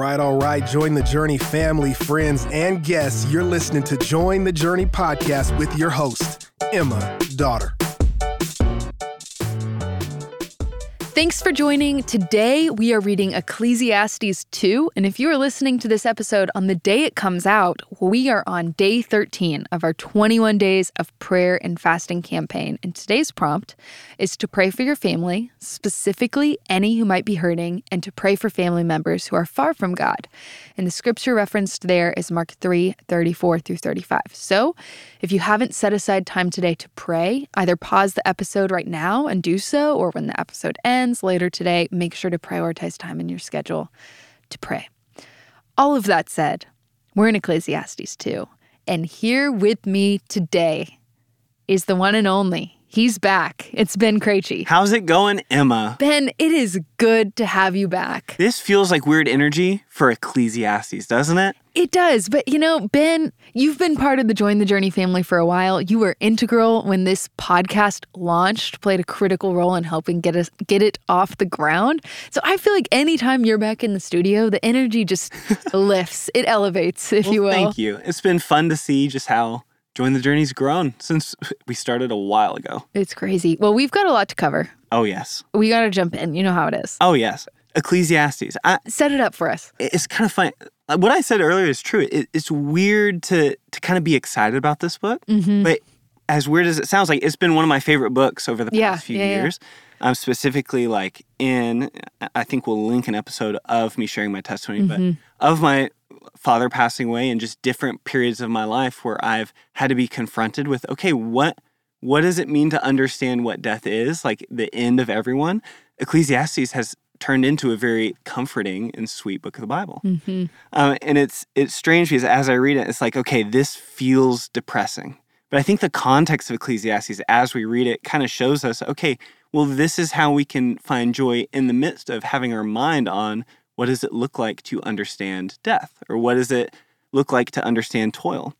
right, all right. Join the Journey family, friends, and guests. You're listening to Join the Journey podcast with your host, Emma Dotter. Thanks for joining. Today we are reading Ecclesiastes 2. And if you are listening to this episode on the day it comes out, we are on day 13 of our 21 days of prayer and fasting campaign. And today's prompt is to pray for your family, specifically any who might be hurting, and to pray for family members who are far from God. And the scripture referenced there is Mark 3 34 through 35. So if you haven't set aside time today to pray, either pause the episode right now and do so, or when the episode ends, later today, make sure to prioritize time in your schedule to pray. All of that said, we're in Ecclesiastes 2. And here with me today is the one and only. He's back. It's Ben Krejci. How's it going, Emma? Ben, it is good to have you back. This feels like weird energy for Ecclesiastes, doesn't it? It does. But you know, Ben, you've been part of the Join the Journey family for a while. You were integral when this podcast launched, played a critical role in helping get us get it off the ground. So I feel like anytime you're back in the studio, the energy just lifts. It elevates, if well, you will. Thank you. It's been fun to see just how Join the Journey's grown since we started a while ago. It's crazy. Well, we've got a lot to cover. Oh, yes. We got to jump in. You know how it is. Oh, yes. Ecclesiastes. I, Set it up for us. it's kind of funny. What I said earlier is true. It, it's weird to to kind of be excited about this book, Mm-hmm. but as weird as it sounds, like it's been one of my favorite books over the past Yeah, few yeah, yeah. years. Um, specifically, like in, I think we'll link an episode of me sharing my testimony, Mm-hmm. but of my father passing away and just different periods of my life where I've had to be confronted with, okay, what what does it mean to understand what death is, like the end of everyone? Ecclesiastes has turned into a very comforting and sweet book of the Bible. Mm-hmm. Um, and it's it's strange because as I read it, it's like, okay, this feels depressing. But I think the context of Ecclesiastes as we read it kind of shows us, okay, well, this is how we can find joy in the midst of having our mind on what does it look like to understand death, or what does it look like to understand toil.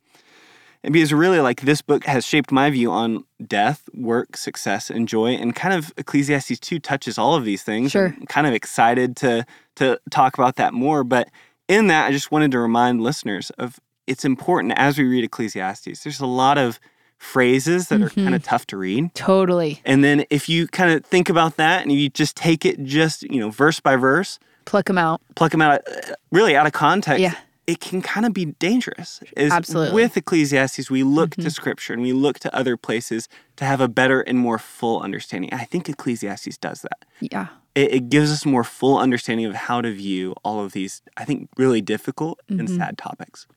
And because really, like this book has shaped my view on death, work, success, and joy, and kind of Ecclesiastes two touches all of these things. Sure. I'm kind of excited to to talk about that more. But in that, I just wanted to remind listeners of it's important as we read Ecclesiastes. There's a lot of phrases that are kind of tough to read. Totally. And then if you kind of think about that and you just take it just, you know, verse by verse, Pluck them out. pluck them out uh, really out of context, Yeah. It can kind of be dangerous. Is Absolutely. Mm-hmm. With Ecclesiastes, we look to scripture and we look to other places to have a better and more full understanding. I think Ecclesiastes does that. Yeah. It, it gives us more full understanding of how to view all of these, I think, really difficult and Mm-hmm. sad topics.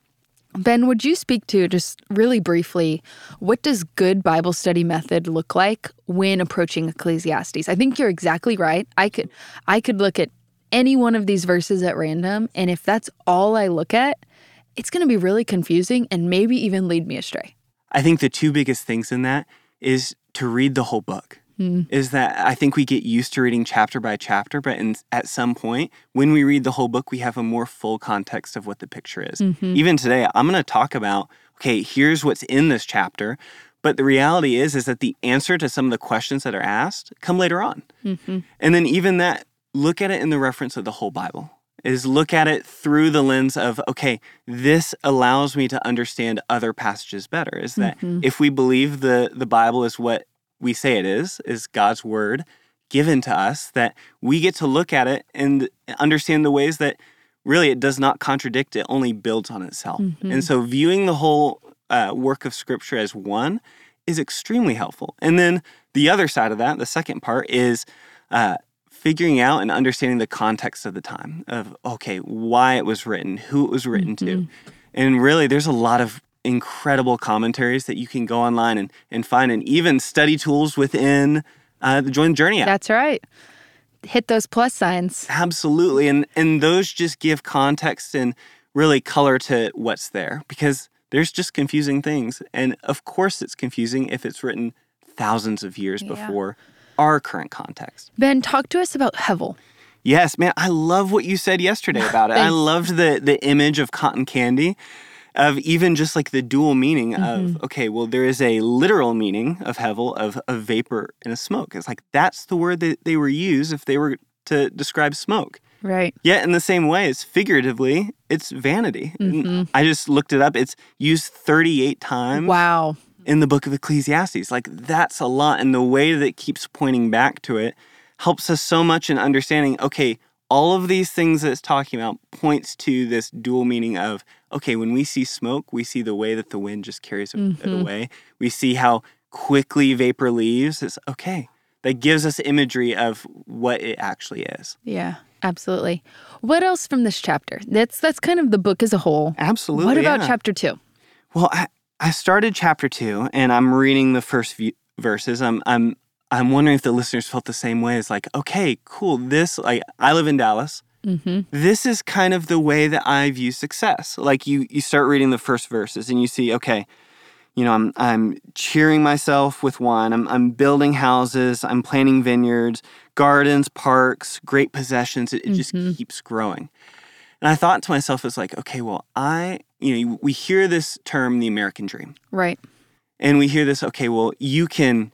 Ben, would you speak to just really briefly what does good Bible study method look like when approaching Ecclesiastes? I think you're exactly right. I could I could look at any one of these verses at random and if that's all I look at, it's going to be really confusing and maybe even lead me astray. I think the two biggest things in that is to read the whole book. Hmm. Is that I think we get used to reading chapter by chapter, but in, at some point, when we read the whole book, we have a more full context of what the picture is. Mm-hmm. Even today, I'm going to talk about okay, here's what's in this chapter, but the reality is is that the answer to some of the questions that are asked come later on. Mm-hmm. And then even that, look at it in the reference of the whole Bible. Is look at it through the lens of, okay, this allows me to understand other passages better. Is that if we believe the the Bible is what we say it is, is God's word given to us, that we get to look at it and understand the ways that really it does not contradict, it only builds on itself. And so viewing the whole uh, work of Scripture as one is extremely helpful. And then the other side of that, the second part, is uh, figuring out and understanding the context of the time of, okay, why it was written, who it was written to. And really, there's a lot of incredible commentaries that you can go online and, and find, and even study tools within uh, the Join the Journey app. That's right. Hit those plus signs. Absolutely. And and those just give context and really color to what's there because there's just confusing things. And of course it's confusing if it's written thousands of years Yeah. before our current context. Ben, talk to us about Hevel. Yes, man, I love what you said yesterday about it. I loved the the image of cotton candy of even just like the dual meaning Mm-hmm. of okay, well there is a literal meaning of hevel of a vapor and a smoke. It's like that's the word that they were used if they were to describe smoke. Right. Yet, in the same way, it's figuratively, it's vanity. Mm-hmm. I just looked it up. It's used 38 times Wow. In the book of Ecclesiastes. Like, that's a lot. And the way that it keeps pointing back to it helps us so much in understanding okay, all of these things that it's talking about points to this dual meaning of okay, when we see smoke, we see the way that the wind just carries it Mm-hmm. away. We see how quickly vapor leaves. It's okay. That gives us imagery of what it actually is. Yeah. Absolutely. What else from this chapter? That's that's kind of the book as a whole. Absolutely. What about yeah. chapter two? Well, I, I started chapter two, and I'm reading the first verses. I'm I'm I'm wondering if the listeners felt the same way. It's like, okay, cool. This like I live in Dallas. Mm-hmm. This is kind of the way that I view success. Like you you start reading the first verses, and you see, okay, you know, I'm I'm cheering myself with wine. I'm I'm building houses. I'm planting vineyards, gardens, parks, great possessions. It, it just keeps growing. And I thought to myself, it's like, okay, well, I, you know, we hear this term, the American dream, Right. and we hear this, okay, well, you can,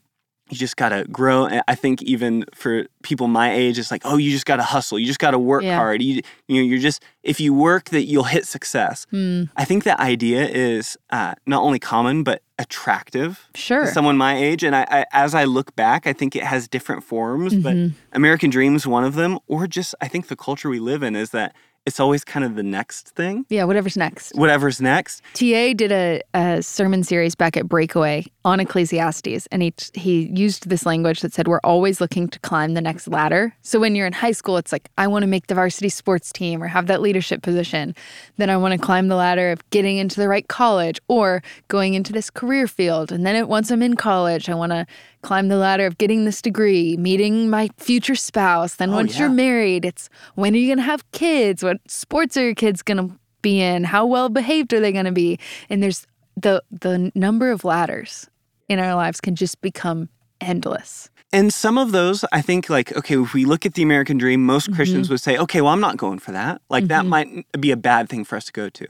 you just gotta grow. And I think even for people my age, it's like, oh, you just gotta hustle. You just gotta work Yeah. hard. You, you know, you're just, if you work, that you'll hit success. Hmm. I think that idea is uh, not only common, but attractive Sure. to someone my age. And I, I, as I look back, I think it has different forms, Mm-hmm. but American Dream is one of them. Or just, I think the culture we live in is that it's always kind of the next thing, yeah. Whatever's next. whatever's next. TA did a, a sermon series back at Breakaway on Ecclesiastes, and he he used this language that said we're always looking to climb the next ladder. So when you're in high school, it's like I want to make the varsity sports team or have that leadership position. Then I want to climb the ladder of getting into the right college or going into this career field. And then it, once I'm in college, I want to climb the ladder of getting this degree, meeting my future spouse. Then once you're married, it's when are you gonna have kids? What sports are your kids gonna be in? How well behaved are they going to be? And there's the the number of ladders in our lives can just become endless. And some of those, I think, like, okay, if we look at the American Dream, most Christians Mm-hmm. would say, okay, well, I'm not going for that. Like, that might be a bad thing for us to go to.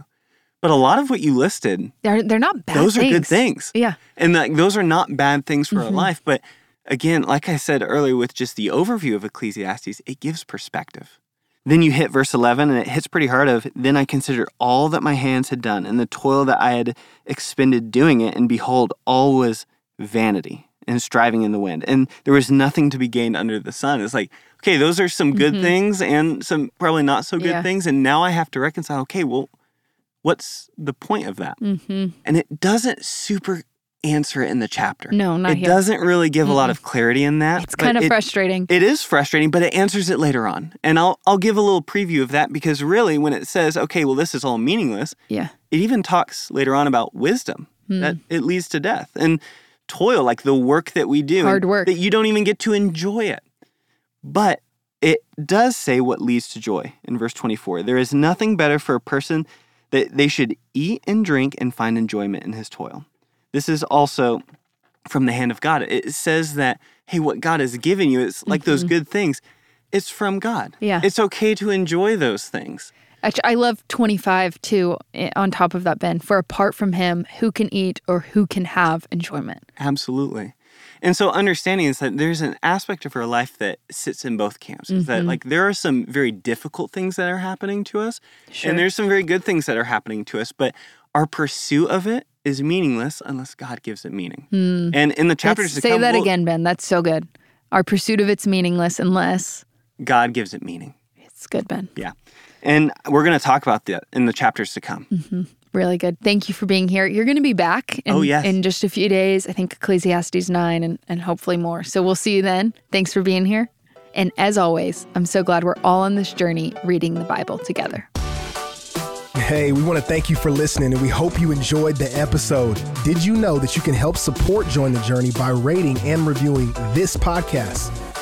But a lot of what you listed, They're they're not bad. those are good things. things. Yeah. And like, those are not bad things for Mm-hmm. our life. But again, like I said earlier, with just the overview of Ecclesiastes, it gives perspective. Then you hit verse 11, and it hits pretty hard of, Then I considered all that my hands had done, and the toil that I had expended doing it, and behold, all was vanity and striving in the wind. And there was nothing to be gained under the sun. It's like, okay, those are some good things and some probably not so good Mm-hmm. Yeah. things. And now I have to reconcile, okay, well, what's the point of that? Mm-hmm. And it doesn't super answer it in the chapter. No, not it here. doesn't really give a lot of clarity in that. It's kind of it- frustrating. It is frustrating, but it answers it later on. And I'll I'll give a little preview of that because really when it says, okay, well this is all meaningless, yeah. it even talks later on about wisdom Hmm. that it leads to death and toil like the work that we do Hard work. that you don't even get to enjoy it but it does say what leads to joy in verse 24 there is nothing better for a person that they should eat and drink and find enjoyment in his toil this is also from the hand of god it says that hey what god has given you it's like those good things it's from god Mm-hmm. Yeah. it's okay to enjoy those things I love 25 too, eh, on top of that, Ben. For apart from him, who can eat or who can have enjoyment? Absolutely. And so understanding is that there's an aspect of our life that sits in both camps. Mm-hmm. that like there are some very difficult things that are happening to us, Sure. and there's some very good things that are happening to us, but our pursuit of it is meaningless unless God gives it meaning. And in the chapters. Let's say come, that we'll- again, Ben. That's so good. Our pursuit of it's meaningless unless God gives it meaning. it's good, Ben. Yeah. And we're going to talk about that in the chapters to come. Mm-hmm. Really good. Thank you for being here. You're going to be back in, Oh, yes. in just a few days. I think Ecclesiastes 9 and, and hopefully more. So we'll see you then. Thanks for being here. And as always, I'm so glad we're all on this journey reading the Bible together. Hey, we want to thank you for listening and we hope you enjoyed the episode. Did you know that you can help support Join the Journey by rating and reviewing this podcast?